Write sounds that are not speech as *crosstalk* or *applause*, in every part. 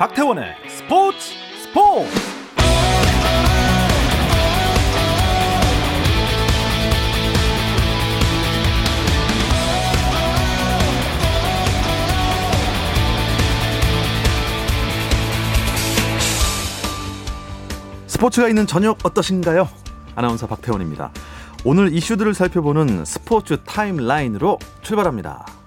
박태원의 스포츠 스포츠 스포츠가 있는 저녁 어떠신가요? 아나운서 박태원입니다. 오늘 이슈들을 살펴보는 스포츠 타임라인으로 출발합니다.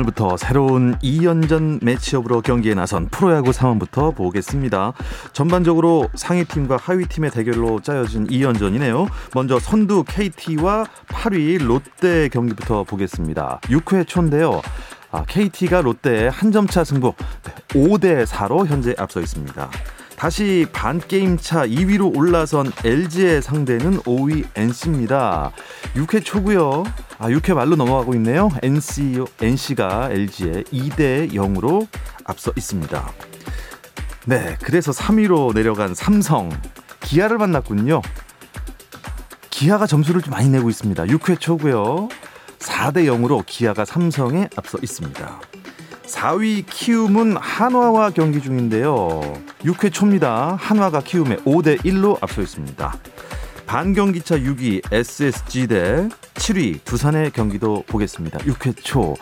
오늘부터 새로운 2연전 매치업으로 경기에 나선 프로야구 상황부터 보겠습니다. 전반적으로 상위팀과 하위팀의 대결로 짜여진 2연전이네요. 먼저 선두 KT와 8위 롯데 경기부터 보겠습니다. 6회 초인데요. 아, KT가 롯데에 한 점차 승부 5대 4로 현재 앞서 있습니다. 다시 반 게임 차 2위로 올라선 LG의 상대는 5위 NC입니다. 6회 초고요. 아, 6회 말로 넘어가고 있네요. NC NC가 LG에 2대 0으로 앞서 있습니다. 네, 그래서 3위로 내려간 삼성 기아를 만났군요. 기아가 점수를 좀 많이 내고 있습니다. 6회 초고요. 4대 0으로 기아가 삼성에 앞서 있습니다. 4위 키움은 한화와 경기 중인데요. 6회 초입니다. 한화가 키움에 5대 1로 앞서 있습니다. 반경기차 6위 SSG 대 7위 두산의 경기도 보겠습니다. 6회 초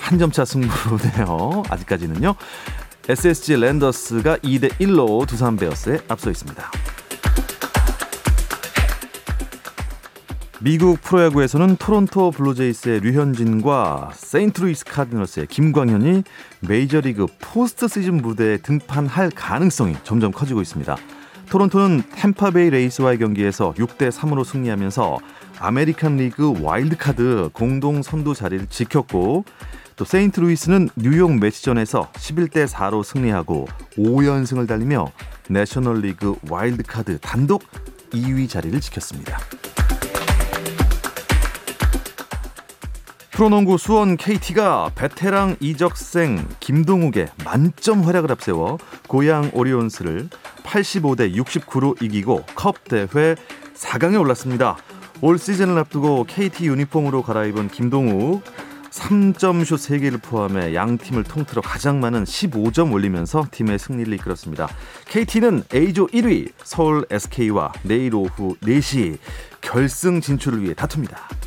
한 점차 승부네요. 아직까지는요. SSG 랜더스가 2대 1로 두산 베어스에 앞서 있습니다. 미국 프로야구에서는 토론토 블루제이스의 류현진과 세인트루이스 카디널스의 김광현이 메이저리그 포스트 시즌 무대에 등판할 가능성이 점점 커지고 있습니다. 토론토는 템파베이 레이스와의 경기에서 6대 3으로 승리하면서 아메리칸 리그 와일드카드 공동 선두 자리를 지켰고 또 세인트루이스는 뉴욕 메츠전에서 11대 4로 승리하고 5연승을 달리며 내셔널리그 와일드카드 단독 2위 자리를 지켰습니다. 프로농구 수원 KT가 베테랑 이적생 김동욱의 만점 활약을 앞세워 고양 오리온스를 85대 69로 이기고 컵 대회 4강에 올랐습니다. 올 시즌을 앞두고 KT 유니폼으로 갈아입은 김동욱 3점 슛 3개를 포함해 양 팀을 통틀어 가장 많은 15점 올리면서 팀의 승리를 이끌었습니다. KT는 A조 1위 서울 SK와 내일 오후 4시 결승 진출을 위해 다툽니다.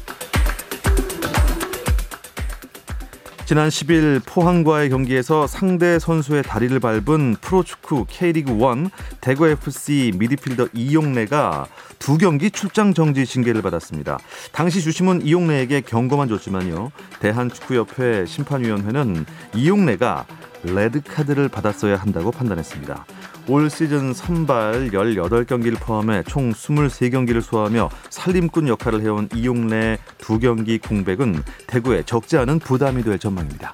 지난 10일 포항과의 경기에서 상대 선수의 다리를 밟은 프로축구 K리그 1 대구FC 미드필더 이용래가 두 경기 출장 정지 징계를 받았습니다. 당시 주심은 이용래에게 경고만 줬지만요. 대한축구협회 심판위원회는 이용래가 레드 카드를 받았어야 한다고 판단했습니다. 올 시즌 선발 18경기를 포함해 총 23경기를 소화하며 살림꾼 역할을 해온 이용래 두 경기 공백은 대구에 적지 않은 부담이 될 전망입니다.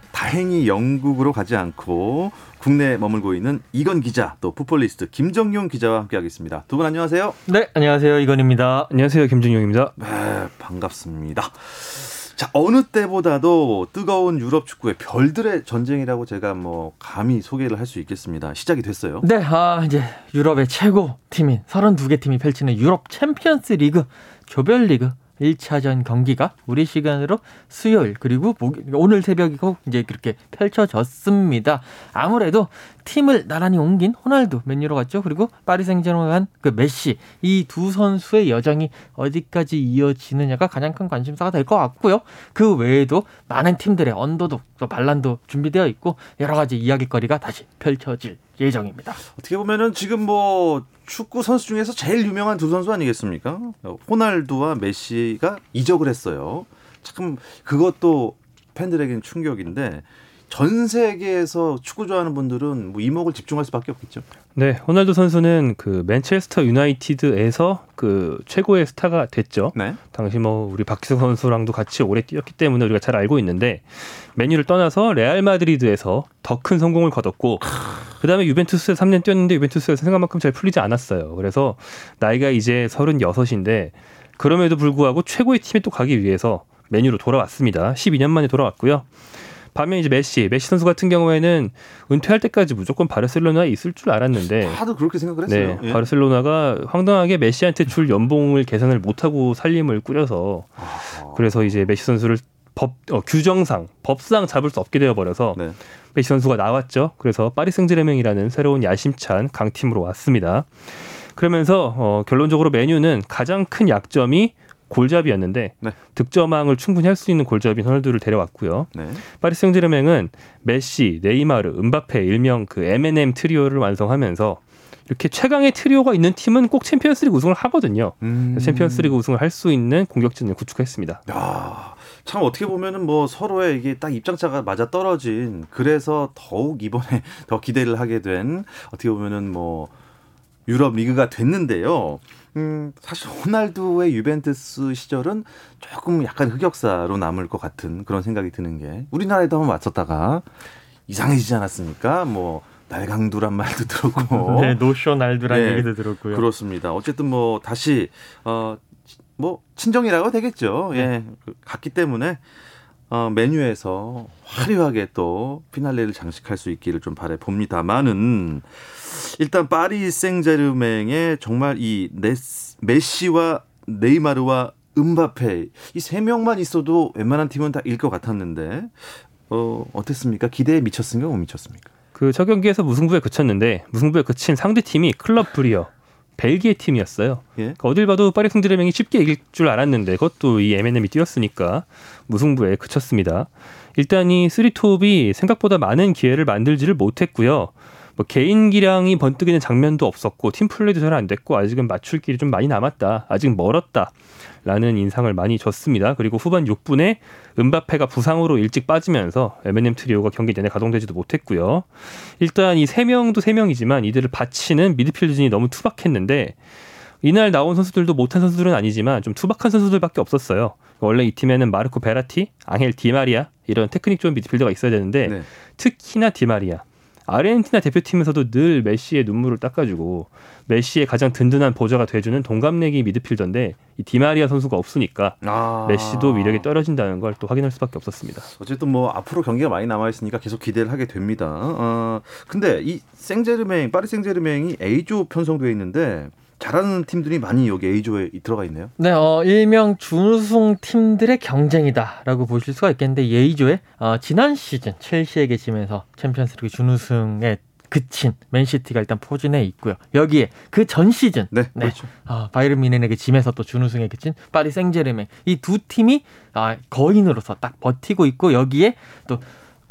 다행히 영국으로 가지 않고 국내에 머물고 있는 이건 기자 또 풋볼리스트 김정용 기자와 함께하겠습니다. 두 분 안녕하세요. 네, 안녕하세요. 이건입니다. 안녕하세요. 김정용입니다. 네, 반갑습니다. 자, 어느 때보다도 뜨거운 유럽 축구의 별들의 전쟁이라고 제가 뭐 감히 소개를 할 수 있겠습니다. 시작이 됐어요. 네, 아, 이제 유럽의 최고 팀인 32개 팀이 펼치는 유럽 챔피언스 리그 조별리그 1차전 경기가 우리 시간으로 수요일 그리고 오늘 새벽이고 이제 그렇게 펼쳐졌습니다. 아무래도 팀을 나란히 옮긴 호날두 맨유로 갔죠. 그리고 파리 생제르맹 그 메시 이 두 선수의 여정이 어디까지 이어지느냐가 가장 큰 관심사가 될 것 같고요. 그 외에도 많은 팀들의 언더독 또 반란도 준비되어 있고 여러 가지 이야기거리가 다시 펼쳐질 예정입니다. 어떻게 보면은 지금 뭐 축구 선수 중에서 제일 유명한 두 선수 아니겠습니까? 호날두와 메시가 이적을 했어요. 참 그것도 팬들에게는 충격인데 전 세계에서 축구 좋아하는 분들은 뭐 이목을 집중할 수밖에 없겠죠. 네, 호날두 선수는 그 맨체스터 유나이티드에서 그 최고의 스타가 됐죠. 네. 당시 뭐 우리 박지성 선수랑도 같이 오래 뛰었기 때문에 우리가 잘 알고 있는데 맨유를 떠나서 레알 마드리드에서 더 큰 성공을 거뒀고 그다음에 유벤투스에 3년 뛰었는데 유벤투스에서 생각만큼 잘 풀리지 않았어요. 그래서 나이가 이제 36인데 그럼에도 불구하고 최고의 팀에 또 가기 위해서 맨유로 돌아왔습니다. 12년 만에 돌아왔고요. 반면 이제 메시, 메시 선수 같은 경우에는 은퇴할 때까지 무조건 바르셀로나에 있을 줄 알았는데 다들 그렇게 생각을 했어요. 네, 예. 바르셀로나가 황당하게 메시한테 줄 연봉을 계산을 못 하고 살림을 꾸려서 아... 그래서 이제 메시 선수를 법 어, 규정상 법상 잡을 수 없게 되어 버려서 네. 메시 선수가 나왔죠. 그래서 파리 생제르맹이라는 새로운 야심찬 강팀으로 왔습니다. 그러면서 어, 결론적으로 맨유는 가장 큰 약점이 골잡이였는데 네. 득점왕을 충분히 할 수 있는 골잡이 호날두를 데려왔고요. 네. 파리 생제르맹은 메시, 네이마르, 음바페 일명 그 MNM 트리오를 완성하면서 이렇게 최강의 트리오가 있는 팀은 꼭 챔피언스리그 우승을 하거든요. 음. 챔피언스리그 우승을 할 수 있는 공격진을 구축했습니다. 야, 참 어떻게 보면은 뭐 서로의 이게 딱 입장차가 맞아 떨어진 그래서 더욱 이번에 *laughs* 더 기대를 하게 된 어떻게 보면은 뭐 유럽 리그가 됐는데요. 음, 사실 호날두의 유벤투스 시절은 조금 약간 흑역사로 남을 것 같은 그런 생각이 드는 게 우리나라에도 한번 맞섰다가 이상해지지 않았습니까? 뭐 날강두란 말도 들었고, *laughs* 네, 노쇼날두란 네, 얘기도 들었고요. 그렇습니다. 어쨌든 뭐 다시 어 뭐 친정이라고 되겠죠. 예, 네. 갔기 때문에 어, 메뉴에서 화려하게 또 피날레를 장식할 수 있기를 좀 바래 봅니다만은 일단 파리 생제르맹의 정말 이 네스, 메시와 네이마르와 음바페 이 세 명만 있어도 웬만한 팀은 다 이길 것 같았는데 어 어땠습니까? 기대에 미쳤습니까? 못 미쳤습니까? 그 첫 경기에서 무승부에 그쳤는데 무승부에 그친 상대 팀이 클럽 브뤼허 벨기에 팀이었어요. 예? 그러니까 어딜 봐도 파리 생제르맹이 쉽게 이길 줄 알았는데 그것도 이 MNM이 뛰었으니까 무승부에 그쳤습니다. 일단 이 쓰리톱이 생각보다 많은 기회를 만들지를 못했고요. 뭐 개인 기량이 번뜩이는 장면도 없었고 팀 플레이도 잘 안 됐고 아직은 맞출 길이 좀 많이 남았다. 아직 멀었다. 라는 인상을 많이 줬습니다. 그리고 후반 6분에 음바페가 부상으로 일찍 빠지면서 MNM 트리오가 경기 내내 가동되지도 못했고요. 일단 이 세 명도 세 명이지만 이들을 받치는 미드필드진이 너무 투박했는데 이날 나온 선수들도 못한 선수들은 아니지만 좀 투박한 선수들밖에 없었어요. 원래 이 팀에는 마르코 베라티, 앙헬 디마리아 이런 테크닉 좋은 미드필더가 있어야 되는데 네. 특히나 디마리아 아르헨티나 대표팀에서도 늘 메시의 눈물을 닦아주고 메시의 가장 든든한 보좌가 돼주는 동갑내기 미드필더인데 이 디마리아 선수가 없으니까 아. 메시도 위력이 떨어진다는 걸 또 확인할 수밖에 없었습니다. 어쨌든 뭐 앞으로 경기가 많이 남아 있으니까 계속 기대를 하게 됩니다. 어, 근데 이 생제르맹 파리 생제르맹이 A조 편성되어 있는데 잘하는 팀들이 많이 여기 A조에 들어가 있네요. 네, 어, 일명 준우승 팀들의 경쟁이다라고 보실 수가 있겠는데 A조에 어, 지난 시즌 첼시에게 지면서 챔피언스리그 준우승에 그친 맨시티가 일단 포진해 있고요. 여기에 그 전 시즌 네, 네. 그렇죠. 어, 바이에른 뮌헨에게 지면서 또 준우승에 그친 파리 생제르맹 이 두 팀이 아, 거인으로서 딱 버티고 있고 여기에 또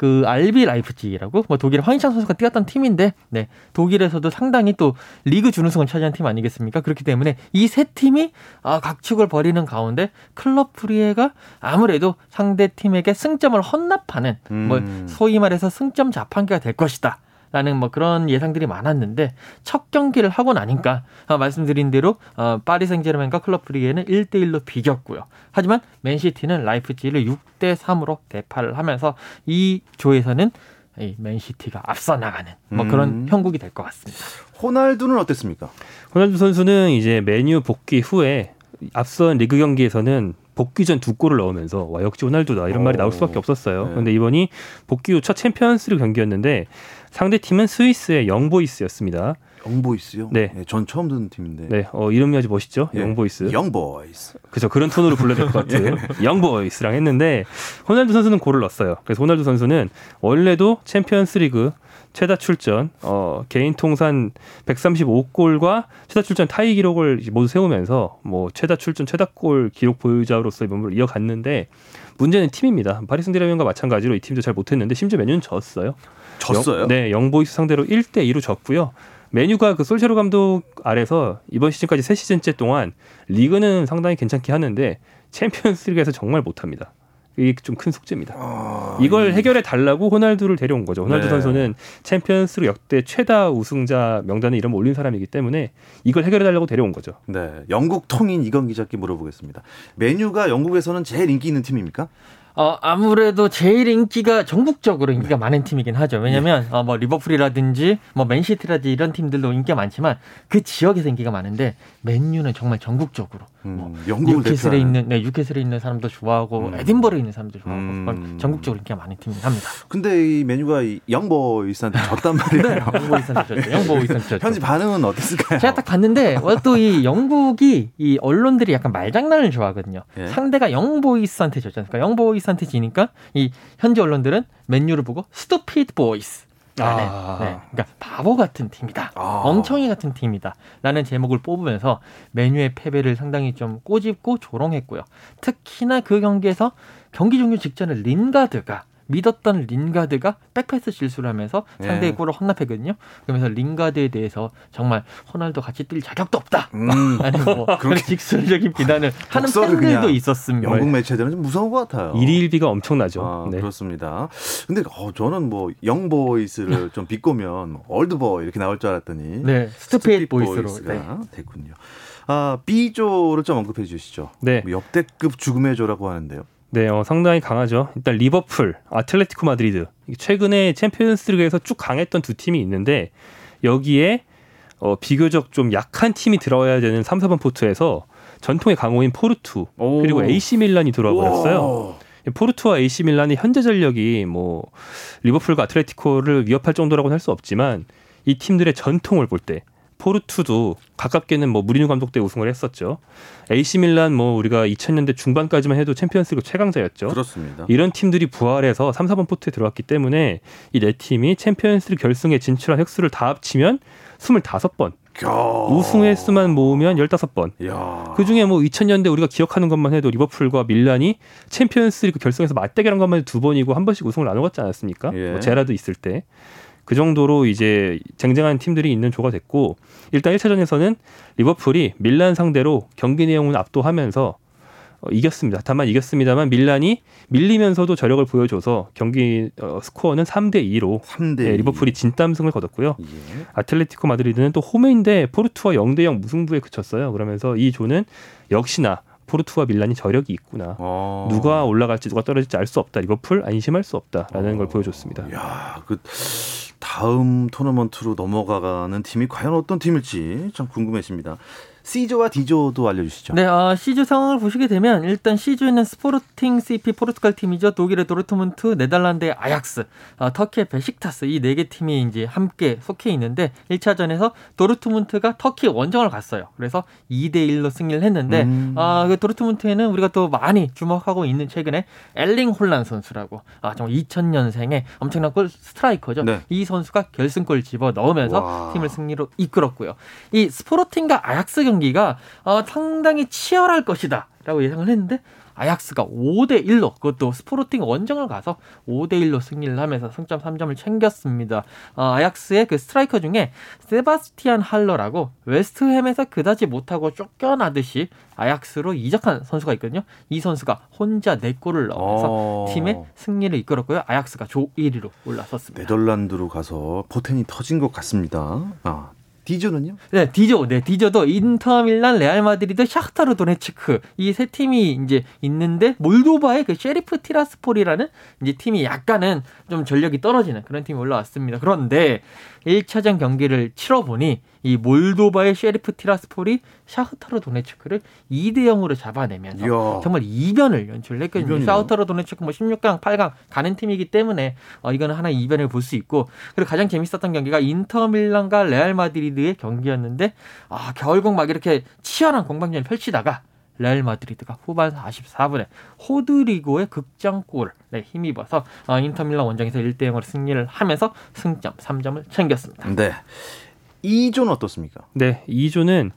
그 RB 라이프치히라고 뭐 독일 황희찬 선수가 뛰었던 팀인데 네 독일에서도 상당히 또 리그 준우승을 차지한 팀 아니겠습니까? 그렇기 때문에 이 세 팀이 아, 각축을 벌이는 가운데 클럽 브뤼허가 아무래도 상대 팀에게 승점을 헌납하는 뭐 음. 뭐 소위 말해서 승점 자판기가 될 것이다. 라는 뭐 그런 예상들이 많았는데 첫 경기를 하고 나니까 어, 말씀드린 대로 어, 파리 생제르맹과 클럽 브뤼헤는 1대 1로 비겼고요. 하지만 맨시티는 라이프치히를 6대 3으로 대파를 하면서 이 조에서는 이 맨시티가 앞서 나가는 뭐 그런 음. 형국이 될 것 같습니다. 호날두는 어땠습니까? 호날두 선수는 이제 맨유 복귀 후에 앞선 리그 경기에서는 복귀전 두 골을 넣으면서 와 역시 호날두다 이런 말이 나올 수밖에 없었어요. 네. 그런데 이번이 복귀 후 첫 챔피언스리그 경기였는데 상대 팀은 스위스의 영보이스였습니다. 영보이스요? 네. 네. 전 처음 듣는 팀인데. 네. 어, 이름이 아주 멋있죠. 예. 영보이스. 영보이스. 그죠. 그런 톤으로 불러야 될 것 *laughs* 같아요. 예. 영보이스랑 했는데 호날두 선수는 골을 넣었어요. 그래서 호날두 선수는 원래도 챔피언스 리그 최다 출전, 어, 개인 통산 135골과 최다 출전 타이 기록을 모두 세우면서 뭐 최다 출전, 최다 골 기록 보유자로서의 폼을 이어갔는데 문제는 팀입니다. 파리 생제르맹과 마찬가지로 이 팀도 잘 못했는데 심지어 맨유는 졌어요. 졌어요? 영, 네, 영보이스 상대로 1대 2로 졌고요. 맨유가 그 솔샤르 감독 아래서 이번 시즌까지 세 시즌째 동안 리그는 상당히 괜찮게 하는데 챔피언스 리그에서 정말 못합니다. 이게 좀 큰 숙제입니다. 아, 이걸 예. 해결해 달라고 호날두를 데려온 거죠. 호날두 네. 선수는 챔피언스리그 역대 최다 우승자 명단에 이름 올린 사람이기 때문에 이걸 해결해 달라고 데려온 거죠. 네, 영국 통인 이건 기자께 물어보겠습니다. 메뉴가 영국에서는 제일 인기 있는 팀입니까? 어, 아무래도 제일 인기가 전국적으로 인기가 많은 팀이긴 하죠. 왜냐면, 어, 뭐, 리버풀이라든지, 뭐, 맨시티라든지 이런 팀들도 인기가 많지만, 그 지역에서 인기가 많은데, 맨유는 정말 전국적으로. 음, 뭐, 뉴캐슬에 있는, 네, 뉴캐슬에 있는 사람도 좋아하고, 음. 에딘버러에 있는 사람도 좋아하고, 음. 전국적으로 인기가 많은 팀이긴 합니다. 근데 이 메뉴가 영보이스한테 졌단 *laughs* 말이에요. 네, 영보이스한테 졌죠. 영보이스한테 *laughs* 졌죠. 현지 반응은 어땠을까요? 제가 딱 봤는데, 또 이 영국이, 이 언론들이 약간 말장난을 좋아하거든요. 예? 상대가 영보이스한테 졌잖아요. 그러니까 영보이스 보이스한테 지니까 이 현지 언론들은 맨유를 보고 stupid boys. 아. 네. 그러니까 바보 같은 팀이다. 아. 멍청이 같은 팀이다. 라는 제목을 뽑으면서 맨유의 패배를 상당히 좀 꼬집고 조롱했고요. 특히나 그 경기에서 경기 종료 직전에 린가드가 믿었던 린가드가 백패스 실수를 하면서 상대의 예. 골을 헌납했거든요. 그러면서 린가드에 대해서 정말 호날두 같이 뛸 자격도 없다. 음. *laughs* 아니 뭐 *laughs* 그런 직설적인 비난을 *laughs* 하는 팬들도 있었습니다. 영국 매체들은 좀 무서운 것 같아요. 일희일비가 엄청나죠. 아, 네. 그렇습니다. 근데 어, 저는 뭐 영보이스를 좀 비꼬면 old boy 이렇게 나올 줄 알았더니 네, stupid boys로 네. 됐군요. 아, B조를 좀 언급해 주시죠. 네. 뭐 역대급 죽음의 조라고 하는데요. 네, 어, 상당히 강하죠. 일단 리버풀, 아틀레티코 마드리드. 최근에 챔피언스리그에서 쭉 강했던 두 팀이 있는데 여기에 어, 비교적 좀 약한 팀이 들어와야 되는 3, 4번 포트에서 전통의 강호인 포르투 오. 그리고 AC 밀란이 들어와 버렸어요. 포르투와 AC 밀란의 현재 전력이 뭐 리버풀과 아틀레티코를 위협할 정도라고는 할 수 없지만 이 팀들의 전통을 볼 때 포르투도 가깝게는 뭐 무리뉴 감독 때 우승을 했었죠. AC 밀란 뭐 우리가 2000년대 중반까지만 해도 챔피언스리그 최강자였죠. 그렇습니다. 이런 팀들이 부활해서 3, 4번 포트에 들어왔기 때문에 이 네 팀이 챔피언스리그 결승에 진출한 획수를 다 합치면 25번. 야. 우승 횟수만 모으면 15번. 야. 그중에 뭐 2000년대 우리가 기억하는 것만 해도 리버풀과 밀란이 챔피언스리그 결승에서 맞대결한 것만 해도 두 번이고 한 번씩 우승을 나눠갔지 않았습니까? 예. 뭐 제라도 있을 때. 그 정도로 이제 쟁쟁한 팀들이 있는 조가 됐고 일단 1차전에서는 리버풀이 밀란 상대로 경기 내용을 압도하면서 어, 이겼습니다. 다만 이겼습니다만 밀란이 밀리면서도 저력을 보여줘서 경기 어, 스코어는 3대 2로 3대 네, 리버풀이 진땀승을 거뒀고요. 예. 아틀레티코 마드리드는 또 홈인데 포르투와 0대 0 무승부에 그쳤어요. 그러면서 이 조는 역시나 포르투와 밀란이 저력이 있구나. 어. 누가 올라갈지 누가 떨어질지 알 수 없다. 리버풀 안심할 수 없다라는 어. 걸 보여줬습니다. 야, 그 다음 토너먼트로 넘어가는 팀이 과연 어떤 팀일지 참 궁금해집니다. C조와 D조도 알려주시죠. 네, 어, C조 상황을 보시게 되면 일단 C조에는 스포르팅 CP 포르투갈 팀이죠. 독일의 도르트문트, 네덜란드의 아약스, 어, 터키의 베식타스 이 네 개 팀이 이제 함께 속해 있는데 1차전에서 도르트문트가 터키 원정을 갔어요. 그래서 2대 1로 승리를 했는데 음. 어, 그 도르트문트에는 우리가 또 많이 주목하고 있는 최근에 엘링 홀란 선수라고 아, 정말 2000년생의 엄청난 골 스트라이커죠. 네. 이 선수가 결승골 집어 넣으면서 와. 팀을 승리로 이끌었고요. 이 스포르팅과 아약스 경기가 어, 상당히 치열할 것이다 라고 예상을 했는데 아약스가 5대 1로 그것도 스포르팅 원정을 가서 5대 1로 승리를 하면서 승점 3점을 챙겼습니다. 어, 아약스의 그 스트라이커 중에 세바스티안 할러라고 웨스트햄에서 그다지 못하고 쫓겨나듯이 아약스로 이적한 선수가 있거든요. 이 선수가 혼자 4골을 넣어서 어... 팀의 승리를 이끌었고요. 아약스가 조 1위로 올라섰습니다. 네덜란드로 가서 포텐이 터진 것 같습니다. 아, D조는요? 네, D조. 네, D조도 인터 밀란, 레알 마드리드, 샤흐타르 도네츠크 이 세 팀이 이제 있는데 몰도바의 그 셰리프 티라스폴이라는 이제 팀이 약간은 좀 전력이 떨어지는 그런 팀이 올라왔습니다. 그런데 1차전 경기를 치러 보니 이 몰도바의 셰리프 티라스폴이 샤흐타르 도네츠크를 2대 0으로 잡아내면서 이야. 정말 이변을 연출했거든요. 샤흐타르 도네츠크 뭐 16강, 8강 가는 팀이기 때문에 어, 이거는 하나 이변을 볼 수 있고 그리고 가장 재밌었던 경기가 인터 밀란과 레알 마드리드의 경기였는데 아, 결국 막 이렇게 치열한 공방전을 펼치다가 레알 마드리드가 후반 44분에 호드리고의 극장골에 힘입어서 어, 인터밀란 원정에서 1대 0으로 승리를 하면서 승점 3점을 챙겼습니다. 네. E조는 어떻습니까? 네, E조는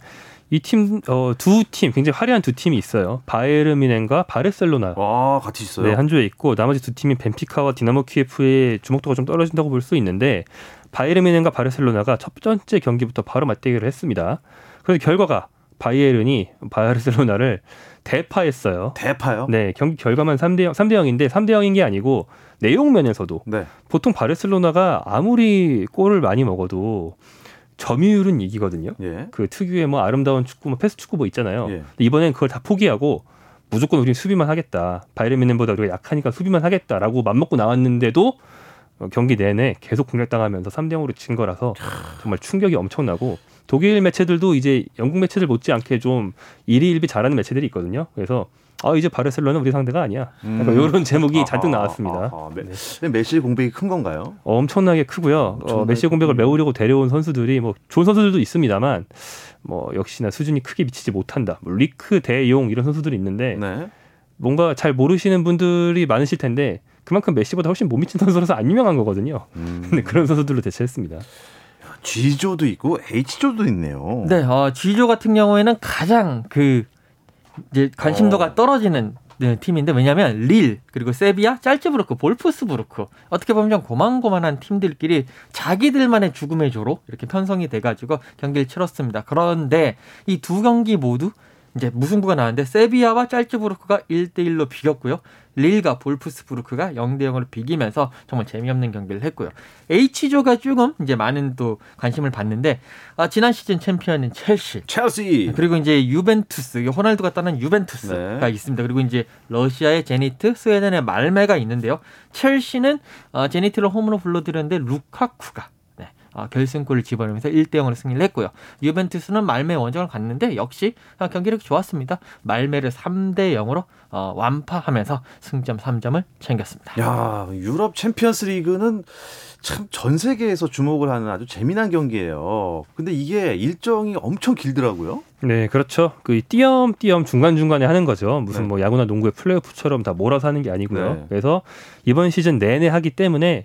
이 팀, 어, 두 팀, 굉장히 화려한 두 팀이 있어요. 바이에른 뮌헨과 바르셀로나. 와, 같이 있어요? 네, 한 조에 있고, 나머지 두 팀이 벤피카와 디나모 키예프인데 주목도가 좀 떨어진다고 볼 수 있는데, 바이에른 미넨과 바르셀로나가 첫 번째 경기부터 바로 맞대결을 했습니다. 그래서 결과가 바이에른이 바르셀로나를 대파했어요. 대파요? 네, 경기 결과만 3대 0, 3대 0인데 3대 0인 게 아니고 내용 면에서도 네. 보통 바르셀로나가 아무리 골을 많이 먹어도 점유율은 이기거든요. 예. 그 특유의 뭐 아름다운 축구, 뭐 패스 축구 뭐 있잖아요. 예. 이번엔 그걸 다 포기하고 무조건 우리는 수비만 하겠다. 바이에른 미넨보다 우리가 약하니까 수비만 하겠다라고 맘먹고 나왔는데도 경기 내내 계속 공략당하면서 3대 0으로 진 거라서 정말 충격이 엄청나고 독일 매체들도 이제 영국 매체들 못지않게 좀 일희일비 잘하는 매체들이 있거든요. 그래서 아 이제 바르셀로나 우리 상대가 아니야. 음. 이런 제목이 아하, 잔뜩 나왔습니다. 아하, 네. 네. 메시의 공백이 큰 건가요? 엄청나게 크고요. 어, 메시의 공백을 메우려고 데려온 선수들이 뭐 좋은 선수들도 있습니다만 뭐 역시나 수준이 크게 미치지 못한다. 뭐 루크 더용 이런 선수들이 있는데 네. 뭔가 잘 모르시는 분들이 많으실 텐데 그만큼 메시보다 훨씬 못 미친 선수라서 안 유명한 거거든요. 음. *laughs* 근데 그런 선수들로 대체했습니다. G조도 있고 H조도 있네요. 네, 어, G조 같은 경우에는 가장 그 이제 관심도가 어. 떨어지는 네, 팀인데 왜냐하면 릴 그리고 세비야, 짤츠부르크, 볼프스부르크 어떻게 보면 좀 고만고만한 팀들끼리 자기들만의 죽음의 조로 이렇게 편성이 돼가지고 경기를 치렀습니다. 그런데 이 두 경기 모두 이제 무승부가 나왔는데 세비야와 짤츠부르크가 1대 1로 비겼고요. 릴과 볼프스부르크가 0대 0으로 비기면서 정말 재미없는 경기를 했고요. H조가 조금 이제 많은 또 관심을 받는데 아, 지난 시즌 챔피언인 첼시, 첼시 그리고 이제 유벤투스, 호날두가 떠난 유벤투스가 네. 있습니다. 그리고 이제 러시아의 제니트, 스웨덴의 말메가 있는데요. 첼시는 어, 제니트를 홈으로 불러들였는데 루카쿠가 아, 결승골을 집어넣으면서 1대 0으로 승리를 했고요. 유벤투스는 말뫼 원정을 갔는데 역시 경기력이 좋았습니다. 말뫼를 3대 0으로 어, 완파하면서 승점 3점을 챙겼습니다. 야, 유럽 챔피언스 리그는 참 전 세계에서 주목을 하는 아주 재미난 경기예요. 근데 이게 일정이 엄청 길더라고요. 네, 그렇죠. 그 띄엄띄엄 중간중간에 하는 거죠. 무슨 네. 뭐 야구나 농구의 플레이오프처럼 다 몰아서 하는 게 아니고요. 네. 그래서 이번 시즌 내내 하기 때문에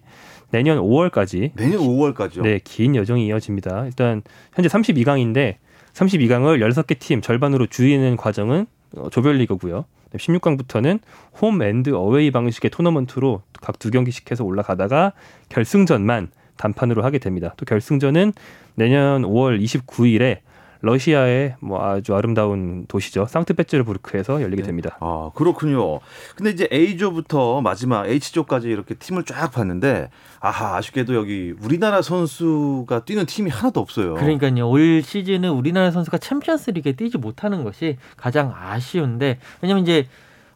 내년 5월까지 내년 5월까지요? 네, 긴 여정이 이어집니다. 일단 현재 32강인데 32강을 16개 팀 절반으로 줄이는 과정은 어, 조별리그고요. 16강부터는 홈 앤드 어웨이 방식의 토너먼트로 각 두 경기씩 해서 올라가다가 결승전만 단판으로 하게 됩니다. 또 결승전은 내년 5월 29일에 러시아의 뭐 아주 아름다운 도시죠. 상트페테르부르크에서 열리게 네. 됩니다. 아 그렇군요. 근데 이제 A조부터 마지막 H조까지 이렇게 팀을 쫙 봤는데 아하 아쉽게도 여기 우리나라 선수가 뛰는 팀이 하나도 없어요. 그러니까요. 올 시즌은 우리나라 선수가 챔피언스 리그에 뛰지 못하는 것이 가장 아쉬운데 왜냐면 이제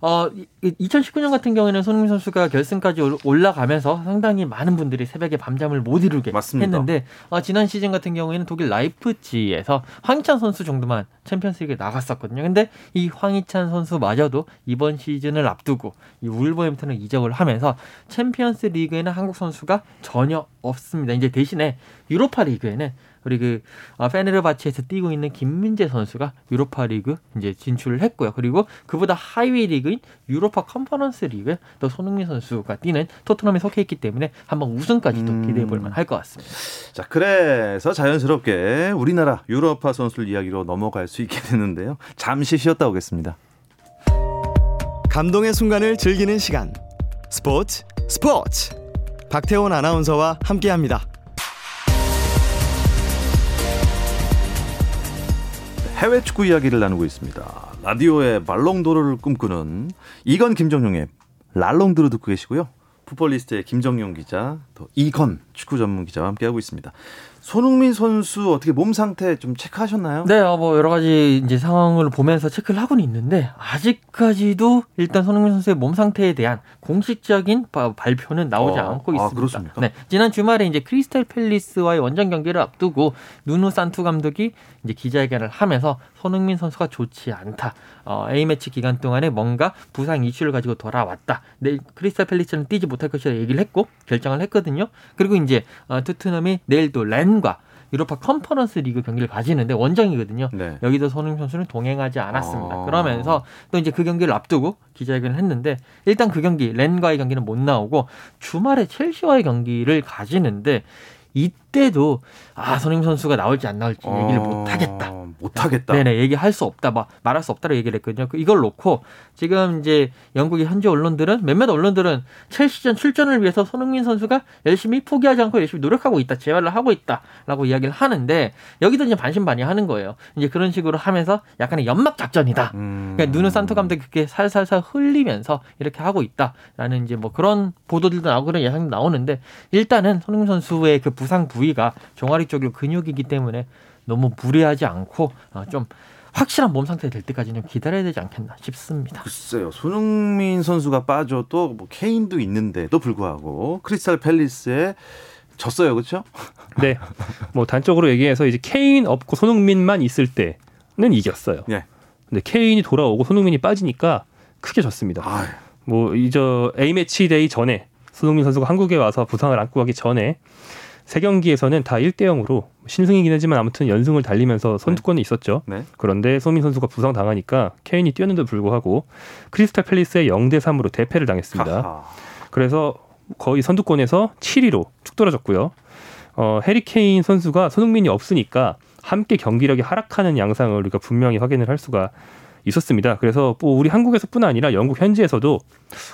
어, 2019년 같은 경우에는 손흥민 선수가 결승까지 올라가면서 상당히 많은 분들이 새벽에 밤잠을 못 이루게 맞습니다. 했는데 어, 지난 시즌 같은 경우에는 독일 라이프치히에서 황희찬 선수 정도만 챔피언스리그에 나갔었거든요. 근데 이 황희찬 선수마저도 이번 시즌을 앞두고 이 울버햄튼을 이적을 하면서 챔피언스리그에는 한국 선수가 전혀 없습니다. 이제 대신에 유로파 리그에는 우리 그 어, 페네르바치에서 뛰고 있는 김민재 선수가 유로파 리그 이제 진출을 했고요. 그리고 그보다 하위 리그인 유로파 컨퍼런스 리그 또 손흥민 선수가 뛰는 토트넘에 속해 있기 때문에 한번 우승까지도 음. 기대해 볼 만할 것 같습니다. 자, 그래서 자연스럽게 우리나라 유로파 선수들 이야기로 넘어갈 수 있게 *laughs* 되는데요. 잠시 쉬었다 오겠습니다. 감동의 순간을 즐기는 시간. 스포츠 스포츠. 박태원 아나운서와 함께합니다. 해외 축구 이야기를 나누고 있습니다. 라디오의 말롱도르를 꿈꾸는 이건 김정용의 랄롱도르 듣고 계시고요. 풋볼리스트의 김정용 기자, 또 이건 축구 전문 기자와 함께하고 있습니다. 손흥민 선수 어떻게 몸 상태 좀 체크하셨나요? 네, 어, 뭐 여러 가지 이제 상황을 보면서 체크를 하고는 있는데 아직까지도 일단 손흥민 선수의 몸 상태에 대한 공식적인 발표는 나오지 어, 않고 아, 있습니다. 아, 그렇습니까? 네, 지난 주말에 이제 크리스탈 팰리스와의 원정 경기를 앞두고 누누 산투 감독이 이제 기자회견을 하면서 손흥민 선수가 좋지 않다. 어, A 매치 기간 동안에 뭔가 부상 이슈를 가지고 돌아왔다. 네, 크리스탈 팰리스는 뛰지 못할 것이라 얘기를 했고 결정을 했거든요. 그리고 이제 어, 토트넘이 내일도 렌과 유로파 컨퍼런스 리그 경기를 가지는데 원정이거든요. 네. 여기도 손흥민 선수는 동행하지 않았습니다. 아. 그러면서 또 이제 그 경기를 앞두고 기자회견을 했는데 일단 그 경기 렌과의 경기는 못 나오고 주말에 첼시와의 경기를 가지는데 이 때도 아 손흥민 선수가 나올지 안 나올지 얘기를 어... 못 하겠다. 못 하겠다. 네네 얘기할 수 없다. 막 말할 수 없다고 얘기를 했거든요. 그 이걸 놓고 지금 이제 영국의 현지 언론들은 몇몇 언론들은 첼시전 출전을 위해서 손흥민 선수가 열심히 포기하지 않고 열심히 노력하고 있다. 재활을 하고 있다라고 이야기를 하는데 여기도 이제 반신반의하는 거예요. 이제 그런 식으로 하면서 약간의 연막 작전이다. 음... 그러니까 누누 산토 감독이 그렇게 살살살 흘리면서 이렇게 하고 있다라는 이제 뭐 그런 보도들도 나오고 그런 예상도 나오는데 일단은 손흥민 선수의 그 부상 부위 가 종아리 쪽이 근육이기 때문에 너무 무리하지 않고 어, 좀 확실한 몸 상태 될 때까지는 기다려야 되지 않겠나 싶습니다. 글쎄요. 손흥민 선수가 빠져도 뭐 케인도 있는데도 불구하고 크리스탈 팰리스에 졌어요. 그렇죠? *laughs* 네. 뭐 단적으로 얘기해서 이제 케인 없고 손흥민만 있을 때는 이겼어요. 네. 근데 케인이 돌아오고 손흥민이 빠지니까 크게 졌습니다. 아유. 뭐 이저 A매치 데이 전에 손흥민 선수가 한국에 와서 부상을 안고 가기 전에 세 경기에서는 다 1대 0으로 신승이긴 하지만 아무튼 연승을 달리면서 선두권에 네. 있었죠. 네. 그런데 손흥민 선수가 부상 당하니까 케인이 뛰었는데도 불구하고 크리스탈 팰리스에 0대 3으로 대패를 당했습니다. 하하. 그래서 거의 선두권에서 7위로 쭉 떨어졌고요. 어, 해리 케인 선수가 손흥민이 없으니까 함께 경기력이 하락하는 양상을 우리가 분명히 확인을 할 수가 있었습니다. 그래서 뭐 우리 한국에서뿐 아니라 영국 현지에서도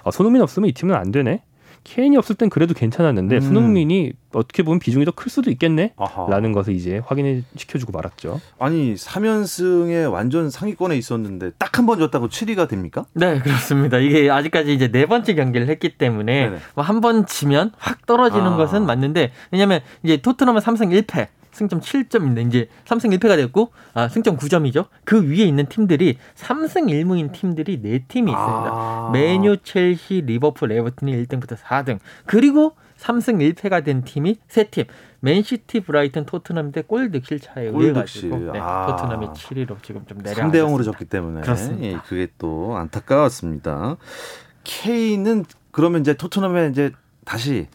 아, 손흥민 없으면 이 팀은 안 되네. 케인이 없을 땐 그래도 괜찮았는데 음. 손흥민이 어떻게 보면 비중이 더 클 수도 있겠네? 아하. 라는 것을 이제 확인해 시켜주고 말았죠. 아니 3연승에 완전 상위권에 있었는데 딱 한 번 졌다고 7위가 됩니까? 네 그렇습니다. 이게 아직까지 이제 네 번째 경기를 했기 때문에 뭐 한 번 지면 확 떨어지는 아. 것은 맞는데 왜냐하면 이제 토트넘은 3승 1패 승점 7점인데 이제 3승 1패가 됐고 아, 승점 9점이죠. 그 위에 있는 팀들이 3승 1무인 팀들이 4팀이 있습니다. 아. 메뉴, 첼시, 리버풀, 에버튼이 1등부터 4등. 그리고 3승 1패가 된 팀이 3팀. 맨시티, 브라이튼, 토트넘인데 골 득실 차에 의해 가지고 네, 아. 토트넘이 7위로 지금 좀 내려 3대 0으로 졌기 때문에 그렇습니다. 예, 그게 또 안타까웠습니다. 케인은 그러면 이제 토트넘에 이제 다시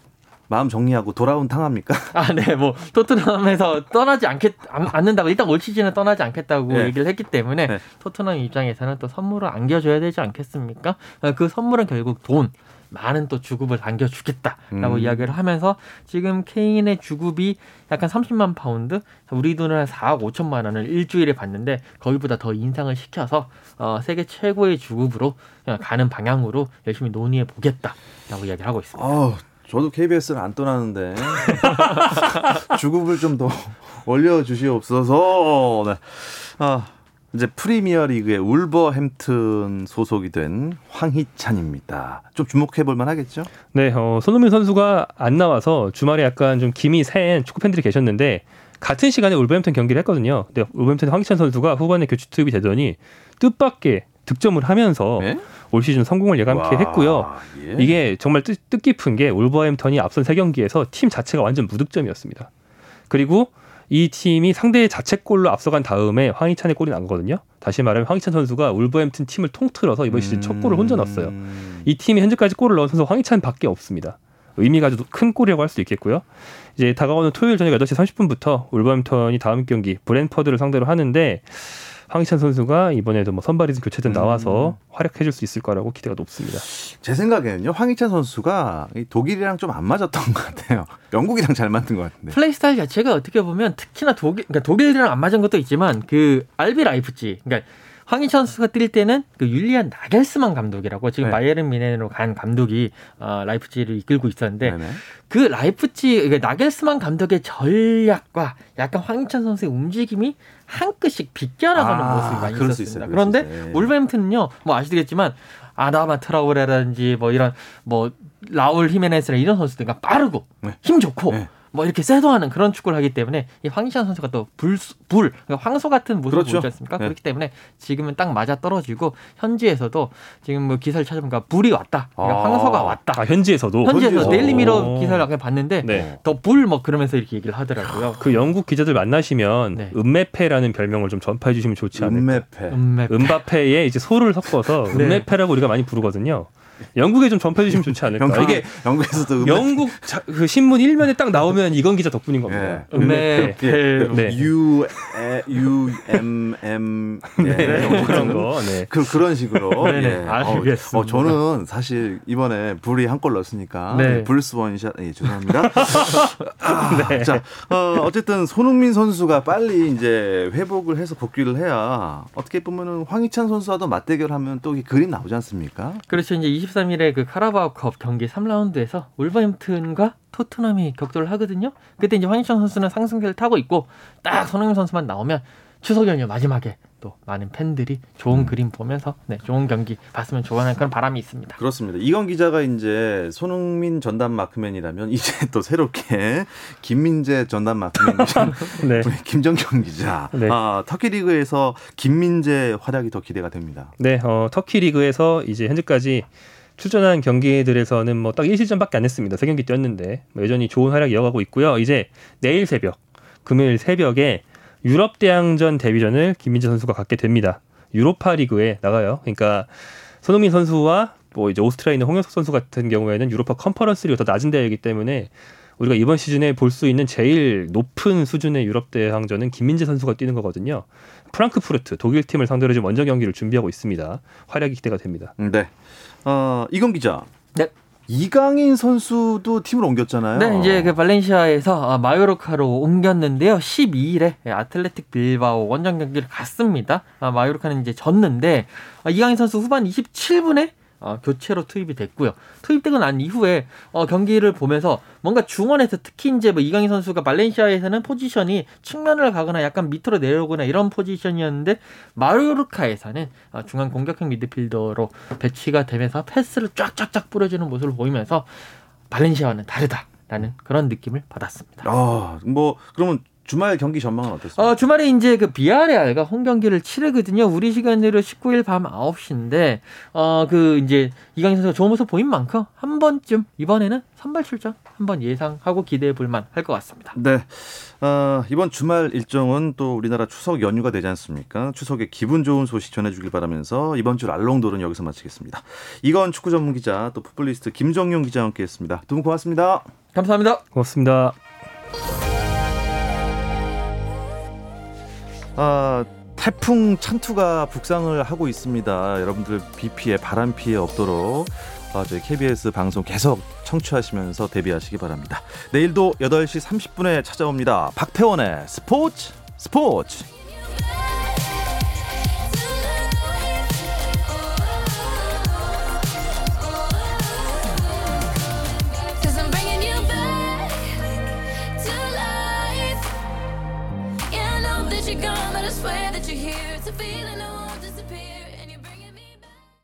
마음 정리하고 돌아온 탕아입니까? *laughs* 아, 네. 뭐 토트넘에서 떠나지 않겠 않는다고 일단 올 시즌은 떠나지 않겠다고 네. 얘기를 했기 때문에 네. 토트넘 입장에서는 또 선물을 안겨줘야 되지 않겠습니까? 어, 그 선물은 결국 돈 많은 또 주급을 안겨주겠다라고 음. 이야기를 하면서 지금 케인의 주급이 약간 30만 파운드, 우리 돈으로 한 4억 5천만 원을 일주일에 받는데 거기보다 더 인상을 시켜서 어, 세계 최고의 주급으로 가는 방향으로 열심히 논의해 보겠다라고 이야기를 하고 있습니다. 어. 저도 KBS를 안 떠나는데 *laughs* 주급을 좀 더 올려주시옵소서. 네. 아, 이제 프리미어 리그의 울버햄튼 소속이 된 황희찬입니다. 좀 주목해 볼 만하겠죠? 네, 어, 손흥민 선수가 안 나와서 주말에 약간 좀 김이 센 축구 팬들이 계셨는데 같은 시간에 울버햄튼 경기를 했거든요. 근데 울버햄튼 황희찬 선수가 후반에 교체 투입이 되더니 뜻밖의 득점을 하면서 네? 올 시즌 성공을 예감케 했고요. 예. 이게 정말 뜻, 뜻깊은 게 울버햄턴이 앞선 세 경기에서 팀 자체가 완전 무득점이었습니다. 그리고 이 팀이 상대의 자책골로 앞서간 다음에 황희찬의 골이 난 거거든요. 다시 말하면 황희찬 선수가 울버햄튼 팀을 통틀어서 이번 시즌 첫 골을 혼자 넣었어요. 음. 이 팀이 현재까지 골을 넣은 선수 황희찬밖에 없습니다. 의미가 아주 큰 골이라고 할 수 있겠고요. 이제 다가오는 토요일 저녁 8시 30분부터 울버햄턴이 다음 경기 브렌트퍼드를 상대로 하는데 황희찬 선수가 이번에도 뭐 선발이든 교체든 나와서 음. 활약해줄 수 있을 거라고 기대가 높습니다. 제 생각에는요, 황희찬 선수가 독일이랑 좀 안 맞았던 것 같아요. 영국이랑 잘 맞는 것 같은데. 플레이 스타일 자체가 어떻게 보면 특히나 독일, 그러니까 독일이랑 안 맞은 것도 있지만 그 RB 라이프치히, 그러니까 황희찬 선수가 뛸 때는 그 율리안 나겔스만 감독이라고 지금 네. 바이에른 미넨으로 간 감독이 어, 라이프치히를 이끌고 있었는데 네네. 그 라이프치히 그 나겔스만 감독의 전략과 약간 황희찬 선수의 움직임이 한 끗씩 비껴나가는 아, 모습이 많이 그럴 수 있었습니다. 그런데. 예. 울버햄튼은요, 뭐 아시겠지만 아다마 트라우레라든지 뭐 이런 뭐 라울 히메네스나 이런 선수들 과 빠르고 네. 힘 좋고 네. 뭐 이렇게 쇄도하는 그런 축구를 하기 때문에 이 황희찬 선수가 또 불, 불 그러니까 황소 같은 모습을 그렇죠. 보이지 않습니까? 네. 그렇기 때문에 지금은 딱 맞아 떨어지고 현지에서도 지금 뭐 기사를 찾아보니까 불이 왔다, 그러니까 아. 황소가 왔다. 아, 현지에서도 현지에서 오. 기사를 아까 봤는데 네. 더불 뭐 그러면서 이렇게 얘기를 하더라고요. 그 영국 기자들 만나시면 네. 은메페라는 별명을 좀 전파해 주시면 좋지 않을까. 은메페. 음메 은바페에 이제 소를 섞어서 *laughs* 네. 은메페라고 우리가 많이 부르거든요. 영국에 좀 전파해 주시면 좋지 않을까. 영국, 이게 영국에서도 은메- 영국 자, 그 신문 일면에 딱 나오면 이건 기자 덕분인 겁니다. 예. 음메페. 예, 네. U 에, U M M 예, 네, 뭐 그런 거. 네. 그 그런 식으로. 네네, 예. 알겠습니다. 어, 어, 저는 사실 이번에 불이 한 골 넣었으니까 네. 불스 원샷 예, 죄송합니다. *laughs* 아, 네. 자, 어, 어쨌든 손흥민 선수가 빨리 이제 회복을 해서 복귀를 해야 어떻게 보면은 황희찬 선수와도 맞대결하면 또이 그림 나오지 않습니까? 그렇죠. 이제 23일에 그 카라바오컵 경기 3라운드에서 울버햄튼과 토트넘이 격돌을 하거든요. 그때 이제 황희찬 선수는 상승세를 타고 있고 딱 손흥민 선수만 나오면 추석 연휴 마지막에 또 많은 팬들이 좋은 음. 그림 보면서 네, 좋은 경기 봤으면 좋아하는 그런 바람이 있습니다. 그렇습니다. 이건 기자가 이제 손흥민 전담 마크맨이라면 이제 *laughs* 또 새롭게 김민재 전담 마크맨 *laughs* 네. 김정경 기자. 네. 아, 터키 리그에서 김민재 활약이 더 기대가 됩니다. 네, 어, 터키 리그에서 이제 현재까지 출전한 경기들에서는 뭐 딱 1실점밖에 안 했습니다. 세 경기 뛰었는데 뭐 여전히 좋은 활약 이어가고 있고요. 이제 내일 새벽, 금요일 새벽에 유럽 대항전 데뷔전을 김민재 선수가 갖게 됩니다. 유로파 리그에 나가요. 그러니까 손흥민 선수와 뭐 이제 오스트리아 있는 홍현석 선수 같은 경우에는 유로파 컨퍼런스 리그 더 낮은 대회이기 때문에 우리가 이번 시즌에 볼 수 있는 제일 높은 수준의 유럽 대항전은 김민재 선수가 뛰는 거거든요. 프랑크푸르트 독일 팀을 상대로 지금 원정 경기를 준비하고 있습니다. 활약이 기대가 됩니다. 네. 어, 이건 기자. 네. 이강인 선수도 팀을 옮겼잖아요. 네, 이제 그 발렌시아에서 아, 마요르카로 옮겼는데요. 12일에 아틀레틱 빌바오 원정 경기를 갔습니다. 아, 마요르카는 이제 졌는데 아, 이강인 선수 후반 27분에 어, 교체로 투입이 됐고요. 투입되고 난 이후에 어, 경기를 보면서 뭔가 중원에서 특히 이제 뭐 이강인 선수가 발렌시아에서는 포지션이 측면을 가거나 약간 밑으로 내려오거나 이런 포지션이었는데 마요르카에서는 어, 중앙 공격형 미드필더로 배치가 되면서 패스를 쫙쫙쫙 뿌려주는 모습을 보이면서 발렌시아와는 다르다라는 그런 느낌을 받았습니다. 아, 뭐 그러면 주말 경기 전망은 어땠습니까? 어, 주말에 이제 그 비아레알과 홈 경기를 치르거든요. 우리 시간으로 19일 밤 9시인데, 어, 그 이제 이강인 선수가 좋은 모습 보인 만큼 한 번쯤 이번에는 선발 출전 한번 예상하고 기대해 볼 만 할 것 같습니다. 네. 어, 이번 주말 일정은 또 우리나라 추석 연휴가 되지 않습니까? 추석에 기분 좋은 소식 전해 주길 바라면서 이번 주 알롱도는 여기서 마치겠습니다. 이건 축구 전문 기자 또 풋볼리스트 김정용 기자와 함께 했습니다. 두 분 고맙습니다. 감사합니다. 고맙습니다. 아, 태풍 찬투가 북상을 하고 있습니다. 여러분들 비 피해 바람 피해 없도록 아, 저희 KBS 방송 계속 청취하시면서 대비하시기 바랍니다. 내일도 8시 30분에 찾아옵니다. 박태원의 스포츠 스포츠.